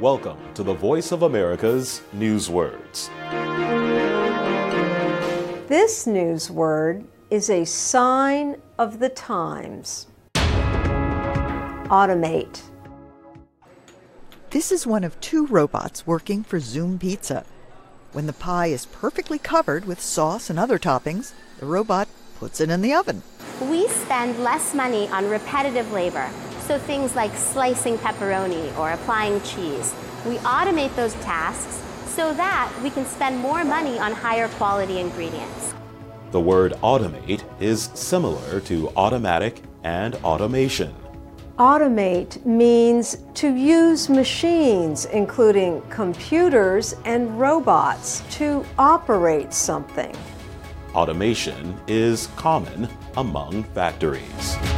Welcome to the Voice of America's Newswords. This news word is a sign of the times. Automate. This is one of two robots working for Zoom Pizza. When the pie is perfectly covered with sauce and other toppings, the robot puts it in the oven. We spend less money on repetitive labor, so things like slicing pepperoni or applying cheese. We automate those tasks so that we can spend more money on higher quality ingredients. The word automate is similar to automatic and automation. Automate means to use machines, including computers and robots, to operate something. Automation is common among factories.